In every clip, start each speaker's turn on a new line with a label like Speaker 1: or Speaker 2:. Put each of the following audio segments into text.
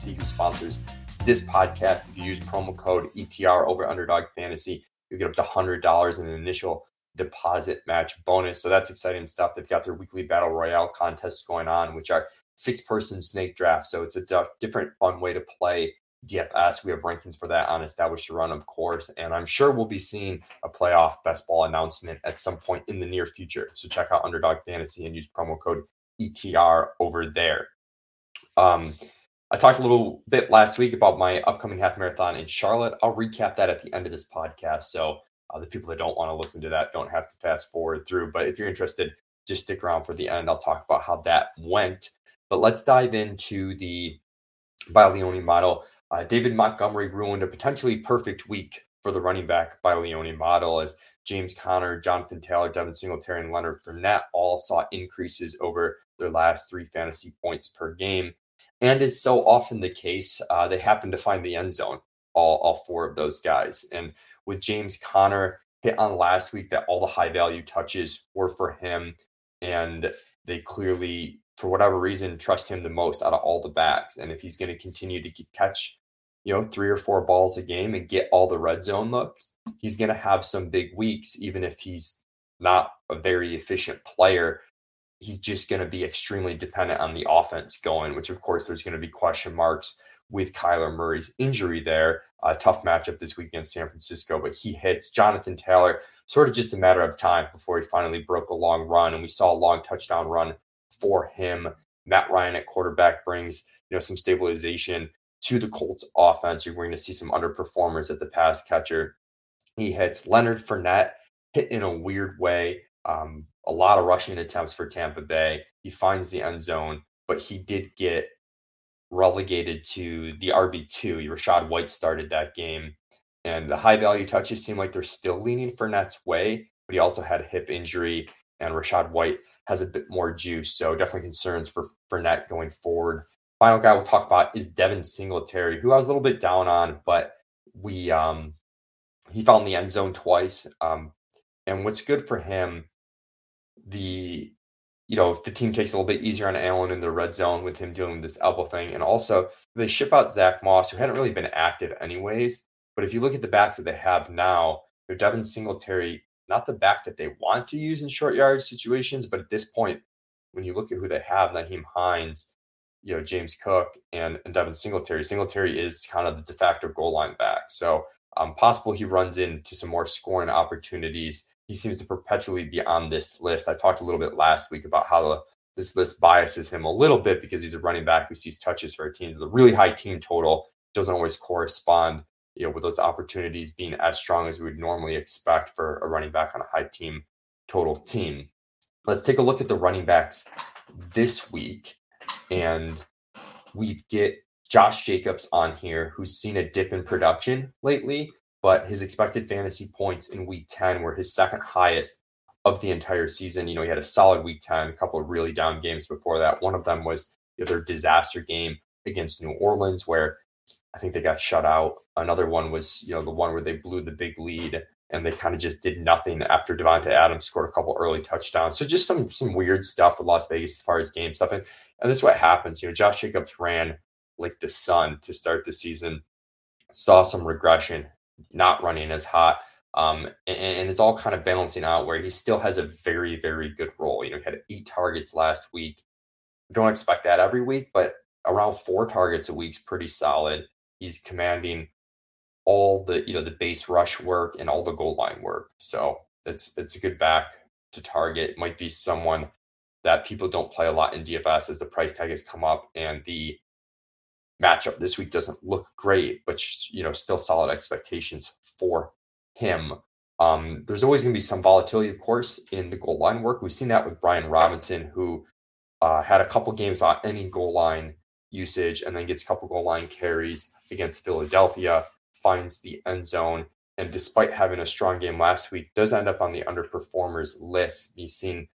Speaker 1: Fantasy, who sponsors this podcast. If you use promo code ETR over Underdog Fantasy, you get up to $100 in an initial deposit match bonus. So that's exciting stuff. They've got their weekly battle royale contests going on, which are six person snake draft. So it's a d- different fun way to play DFS. We have rankings for that on Established Run, of course. And I'm sure we'll be seeing a playoff best ball announcement at some point in the near future. So check out Underdog Fantasy and use promo code ETR over there. Um, I talked a little bit last week about my upcoming half marathon in Charlotte. I'll recap that at the end of this podcast. So uh, the people that don't want to listen to that don't have to fast forward through. But if you're interested, just stick around for the end. I'll talk about how that went. But let's dive into the Leone model. Uh, David Montgomery ruined a potentially perfect week for the running back Leone model as James Conner, Jonathan Taylor, Devin Singletary, and Leonard Fournette all saw increases over their last three fantasy points per game. And is so often the case, uh, they happen to find the end zone, all, all four of those guys. And with James Conner hit on last week that all the high value touches were for him. And they clearly, for whatever reason, trust him the most out of all the backs. And if he's going to continue to catch, you know, three or four balls a game and get all the red zone looks, he's going to have some big weeks, even if he's not a very efficient player. He's just going to be extremely dependent on the offense going, which of course there's going to be question marks with Kyler Murray's injury there. A tough matchup this week against San Francisco, but he hits Jonathan Taylor sort of just a matter of time before he finally broke a long run. And we saw a long touchdown run for him. Matt Ryan at quarterback brings, you know, some stabilization to the Colts offense. You're going to see some underperformers at the pass catcher. He hits Leonard Fournette, hit in a weird way. Um, a lot of rushing attempts for Tampa Bay. He finds the end zone, but he did get relegated to the RB2. Rachaad White started that game. And the high value touches seem like they're still leaning Fournette's way, but he also had a hip injury, and Rachaad White has a bit more juice. So definitely concerns for Fournette going forward. Final guy we'll talk about is Devin Singletary, who I was a little bit down on, but we um he found the end zone twice. Um, and what's good for him, the you know, if the team takes a little bit easier on Allen in the red zone with him dealing with this elbow thing. And also, they ship out Zach Moss, who hadn't really been active anyways. But if you look at the backs that they have now, they're Devin Singletary, not the back that they want to use in short yard situations. But at this point, when you look at who they have, Nyheim Hines, you know, James Cook, and, and Devin Singletary, Singletary is kind of the de facto goal line back. So um, possible he runs into some more scoring opportunities he seems to perpetually be on this list. I talked a little bit last week about how the, this list biases him a little bit because he's a running back who sees touches for a team. The really high team total doesn't always correspond, you know, with those opportunities being as strong as we would normally expect for a running back on a high team total team. Let's take a look at the running backs this week, and we get Josh Jacobs on here, who's seen a dip in production lately but his expected fantasy points in week 10 were his second highest of the entire season. You know, he had a solid week 10, a couple of really down games before that. One of them was their disaster game against New Orleans, where I think they got shut out. Another one was, you know, the one where they blew the big lead and they kind of just did nothing after Davante Adams scored a couple early touchdowns. So just some some weird stuff with Las Vegas as far as game stuff. And, and this is what happens. You know, Josh Jacobs ran like the sun to start the season, saw some regression, not running as hot. Um, and, and, it's all kind of balancing out where he still has a very, very good role. You know, he had eight targets last week. Don't expect that every week, but around four targets a week is pretty solid. He's commanding all the you know the base rush work and all the goal line work. So it's it's a good back to target. Might be someone that people don't play a lot in DFS as the price tag has come up and the matchup this week doesn't look great, but you know, still solid expectations for him. Um, there's always going to be some volatility, of course, in the goal line work. We've seen that with Brian Robinson, who uh, had a couple games on any goal line usage and then gets a couple goal line carries against Philadelphia, finds the end zone, and despite having a strong game last week, does end up on the underperformers list. He's seen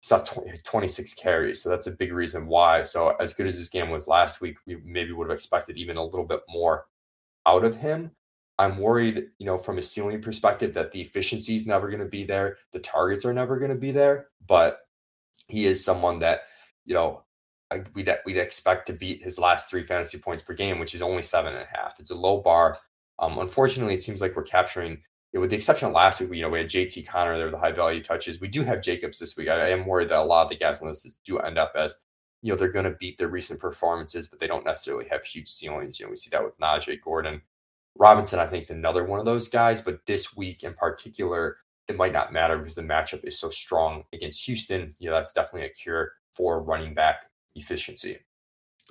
Speaker 1: saw 20, 26 carries. So that's a big reason why. So as good as this game was last week, we maybe would have expected even a little bit more out of him. I'm worried, you know, from a ceiling perspective that the efficiency is never going to be there. The targets are never going to be there, but he is someone that, you know, we'd we'd expect to beat his last three fantasy points per game, which is only seven and a half. It's a low bar. Um, unfortunately, it seems like we're capturing, know, with the exception of last week, we, you know, we had JT Conner there, the high value touches. We do have Jacobs this week. I, I am worried that a lot of the guys on the list do end up as, you know, they're going to beat their recent performances, but they don't necessarily have huge ceilings. You know, we see that with Najee Gordon. Robinson, I think, is another one of those guys, but this week in particular, it might not matter because the matchup is so strong against Houston. You know, that's definitely a cure for running back efficiency.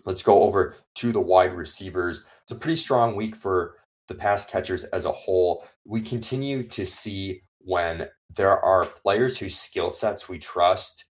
Speaker 1: Let's go over to the wide receivers. It's a pretty strong week for the pass catchers as a whole. We continue to see when there are players whose skill sets we trust,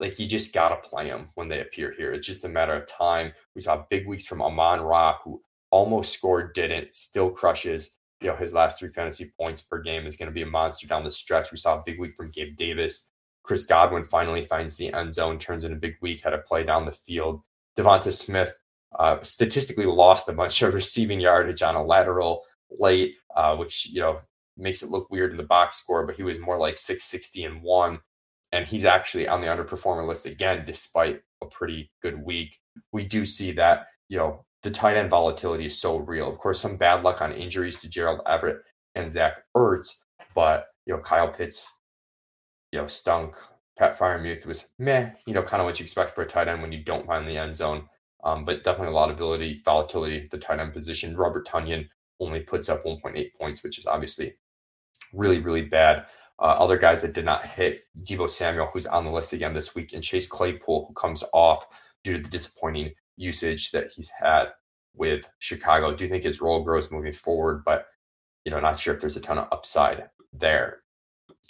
Speaker 1: like you just got to play them when they appear here. It's just a matter of time. We saw big weeks from Amon Ra, who almost scored, didn't, still crushes. You know, his last three fantasy points per game is going to be a monster down the stretch. We saw a big week from Gabe Davis. Chris Godwin finally finds the end zone, turns in a big week, had a play down the field. Devonta Smith uh, statistically lost a bunch of receiving yardage on a lateral late, uh, which you know makes it look weird in the box score. But he was more like 660 and one, and he's actually on the underperformer list again, despite a pretty good week. We do see that you know the tight end volatility is so real. Of course, some bad luck on injuries to Gerald Everett and Zach Ertz, but you know Kyle Pitts, you know stunk. Pat Freiermuth was meh, you know, kind of what you expect for a tight end when you don't find the end zone. Um, but definitely a lot of ability, volatility, the tight end position. Robert Tonyan only puts up 1.8 points, which is obviously really, really bad. Uh, other guys that did not hit Deebo Samuel, who's on the list again this week, and Chase Claypool, who comes off due to the disappointing usage that he's had with Chicago. Do you think his role grows moving forward? But you know, not sure if there's a ton of upside there.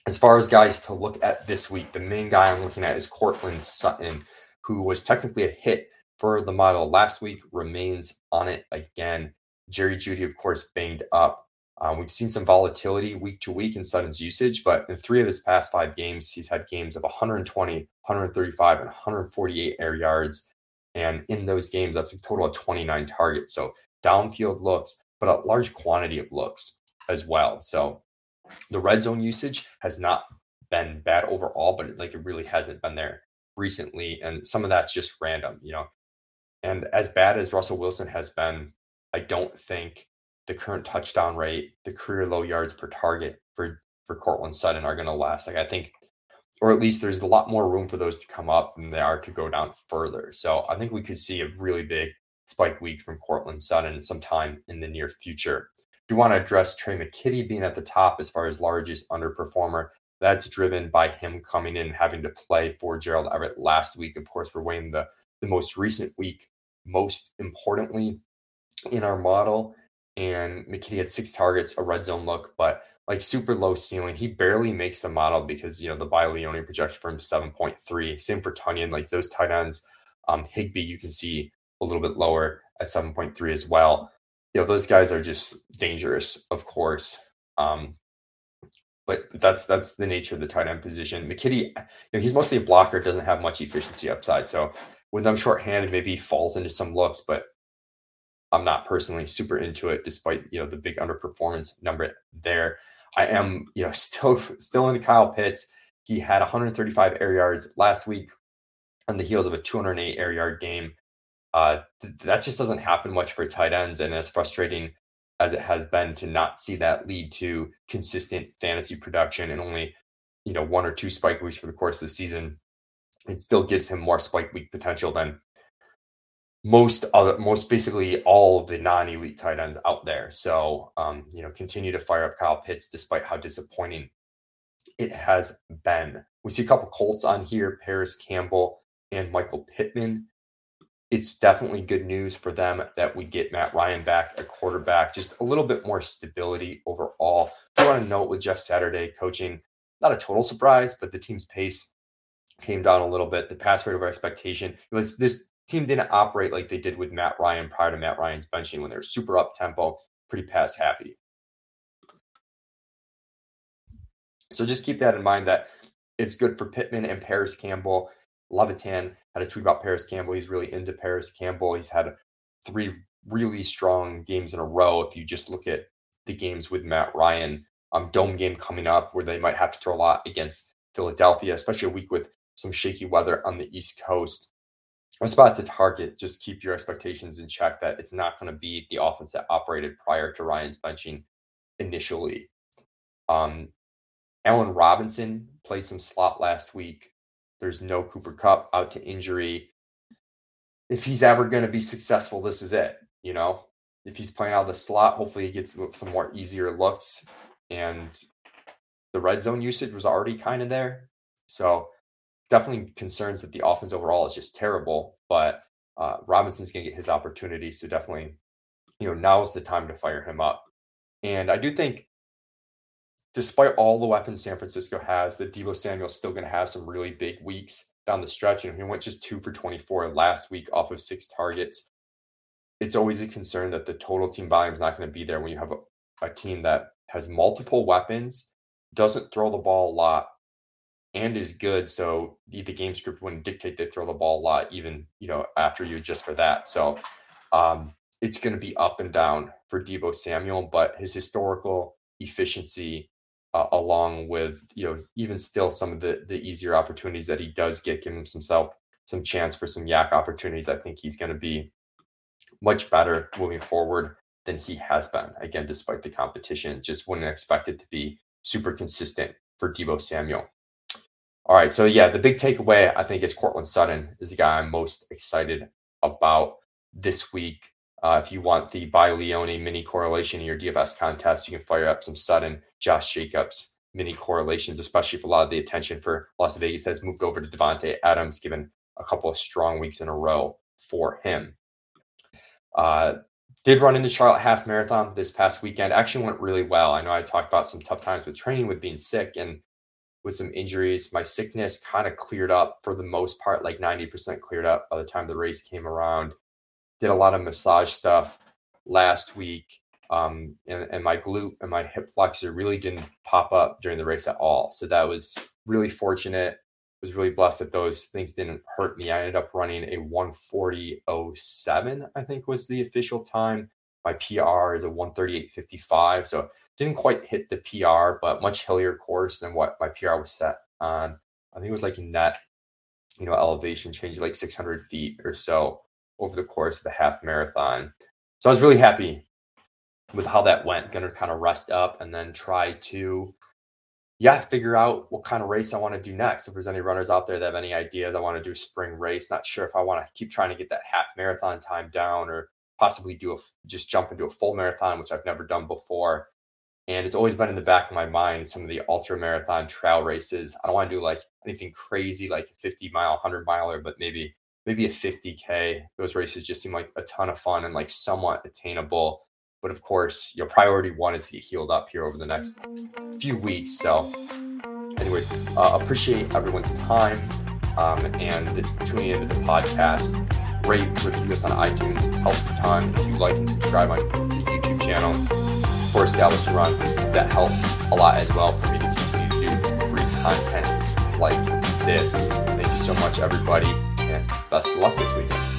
Speaker 1: As far as guys to look at this week, the main guy I'm looking at is Courtland Sutton, who was technically a hit for the model last week, remains on it again. Jerry Jeudy, of course, banged up. Um, we've seen some volatility week to week in Sutton's usage, but in three of his past five games, he's had games of 120, 135, and 148 air yards. And in those games, that's a total of 29 targets. So downfield looks, but a large quantity of looks as well. So the red zone usage has not been bad overall, but like it really hasn't been there recently. And some of that's just random, you know. And as bad as Russell Wilson has been, I don't think the current touchdown rate, the career low yards per target for for Courtland Sutton are going to last. Like I think, or at least there's a lot more room for those to come up than they are to go down further. So I think we could see a really big spike week from Courtland Sutton sometime in the near future. Do you want to address Tre' McKitty being at the top as far as largest underperformer? That's driven by him coming in having to play for Gerald Everett last week. Of course, we're weighing the the most recent week most importantly in our model. And McKitty had six targets, a red zone look, but like super low ceiling. He barely makes the model because you know the Bialeone projection for him 7.3. Same for Tonyan, like those tight ends. Um, Higbee, you can see a little bit lower at 7.3 as well. You know, those guys are just dangerous, of course. Um, but that's that's the nature of the tight end position. McKitty, you know, he's mostly a blocker, doesn't have much efficiency upside. So when I'm shorthanded, maybe falls into some looks, but I'm not personally super into it, despite you know the big underperformance number there. I am you know still still into Kyle Pitts. He had 135 air yards last week on the heels of a 208 air yard game. Uh, th- that just doesn't happen much for tight ends, and as frustrating as it has been to not see that lead to consistent fantasy production and only you know one or two spike weeks for the course of the season it still gives him more spike week potential than most other most basically all the non-elite tight ends out there. So um, you know, continue to fire up Kyle Pitts despite how disappointing it has been. We see a couple Colts on here, Parris Campbell and Michael Pittman. It's definitely good news for them that we get Matt Ryan back a quarterback, just a little bit more stability overall. I want to note with Jeff Saturday coaching, not a total surprise, but the team's pace came down a little bit. The pass rate over expectation. Was, this team didn't operate like they did with Matt Ryan prior to Matt Ryan's benching when they're super up tempo, pretty pass happy. So just keep that in mind that it's good for Pittman and Parris Campbell. Levitan had a tweet about Parris Campbell. He's really into Parris Campbell. He's had three really strong games in a row. If you just look at the games with Matt Ryan, um, dome game coming up where they might have to throw a lot against Philadelphia, especially a week with some shaky weather on the East Coast. a spot to target. Just keep your expectations in check that it's not going to be the offense that operated prior to Ryan's benching initially. Um, Allen Robinson played some slot last week. There's no Cooper Kupp out to injury. If he's ever going to be successful, this is it. You know, if he's playing out of the slot, hopefully he gets some more easier looks. And the red zone usage was already kind of there. So definitely concerns that the offense overall is just terrible. But uh, Robinson's going to get his opportunity. So definitely, you know, now's the time to fire him up. And I do think, despite all the weapons San Francisco has, that Deebo Samuel's still going to have some really big weeks down the stretch. And he went just two for 24 last week off of six targets. It's always a concern that the total team volume is not going to be there when you have a, a team that has multiple weapons, doesn't throw the ball a lot, and is good. So the, the game script wouldn't dictate they throw the ball a lot, even you know after you adjust for that. So um, it's going to be up and down for Deebo Samuel, but his historical efficiency, uh, along with you know even still some of the the easier opportunities that he does get, giving himself some chance for some YAC opportunities. I think he's going to be much better moving forward than he has been. Again, despite the competition, just wouldn't expect it to be super consistent for Deebo Samuel. All right, so yeah, the big takeaway I think is Courtland Sutton is the guy I'm most excited about this week. Uh, if you want the by Leone mini correlation in your DFS contest, you can fire up some Sutton, Josh Jacobs mini correlations, especially if a lot of the attention for Las Vegas has moved over to Davante Adams, given a couple of strong weeks in a row for him. Uh, did run in the Charlotte half marathon this past weekend. Actually went really well. I know I talked about some tough times with training with being sick and with some injuries. My sickness kind of cleared up for the most part, like 90% cleared up by the time the race came around did a lot of massage stuff last week. Um, and, and my glute and my hip flexor really didn't pop up during the race at all. So that was really fortunate. Was really blessed that those things didn't hurt me. I ended up running a 140.07, I think was the official time. My PR is a 138.55. So didn't quite hit the PR, but much hillier course than what my PR was set on. I think it was like net, you know, elevation change, like 600 feet or so over the course of the half marathon. So I was really happy with how that went. Going to kind of rest up and then try to, yeah, figure out what kind of race I want to do next. If there's any runners out there that have any ideas, I want to do spring race. Not sure if I want to keep trying to get that half marathon time down or possibly do a just jump into a full marathon, which I've never done before. And it's always been in the back of my mind some of the ultra marathon trail races. I don't want to do like anything crazy like a 50 mile, 100 miler, but maybe maybe a 50k. Those races just seem like a ton of fun and like somewhat attainable. But of course, your priority one is to get healed up here over the next few weeks. So, anyways, uh, appreciate everyone's time um, and tuning into the podcast. Rate, review us on iTunes helps a ton. If you like and subscribe on the YouTube channel for Established Run, that helps a lot as well for me to continue to do free content like this. Thank you so much, everybody and best of luck this weekend.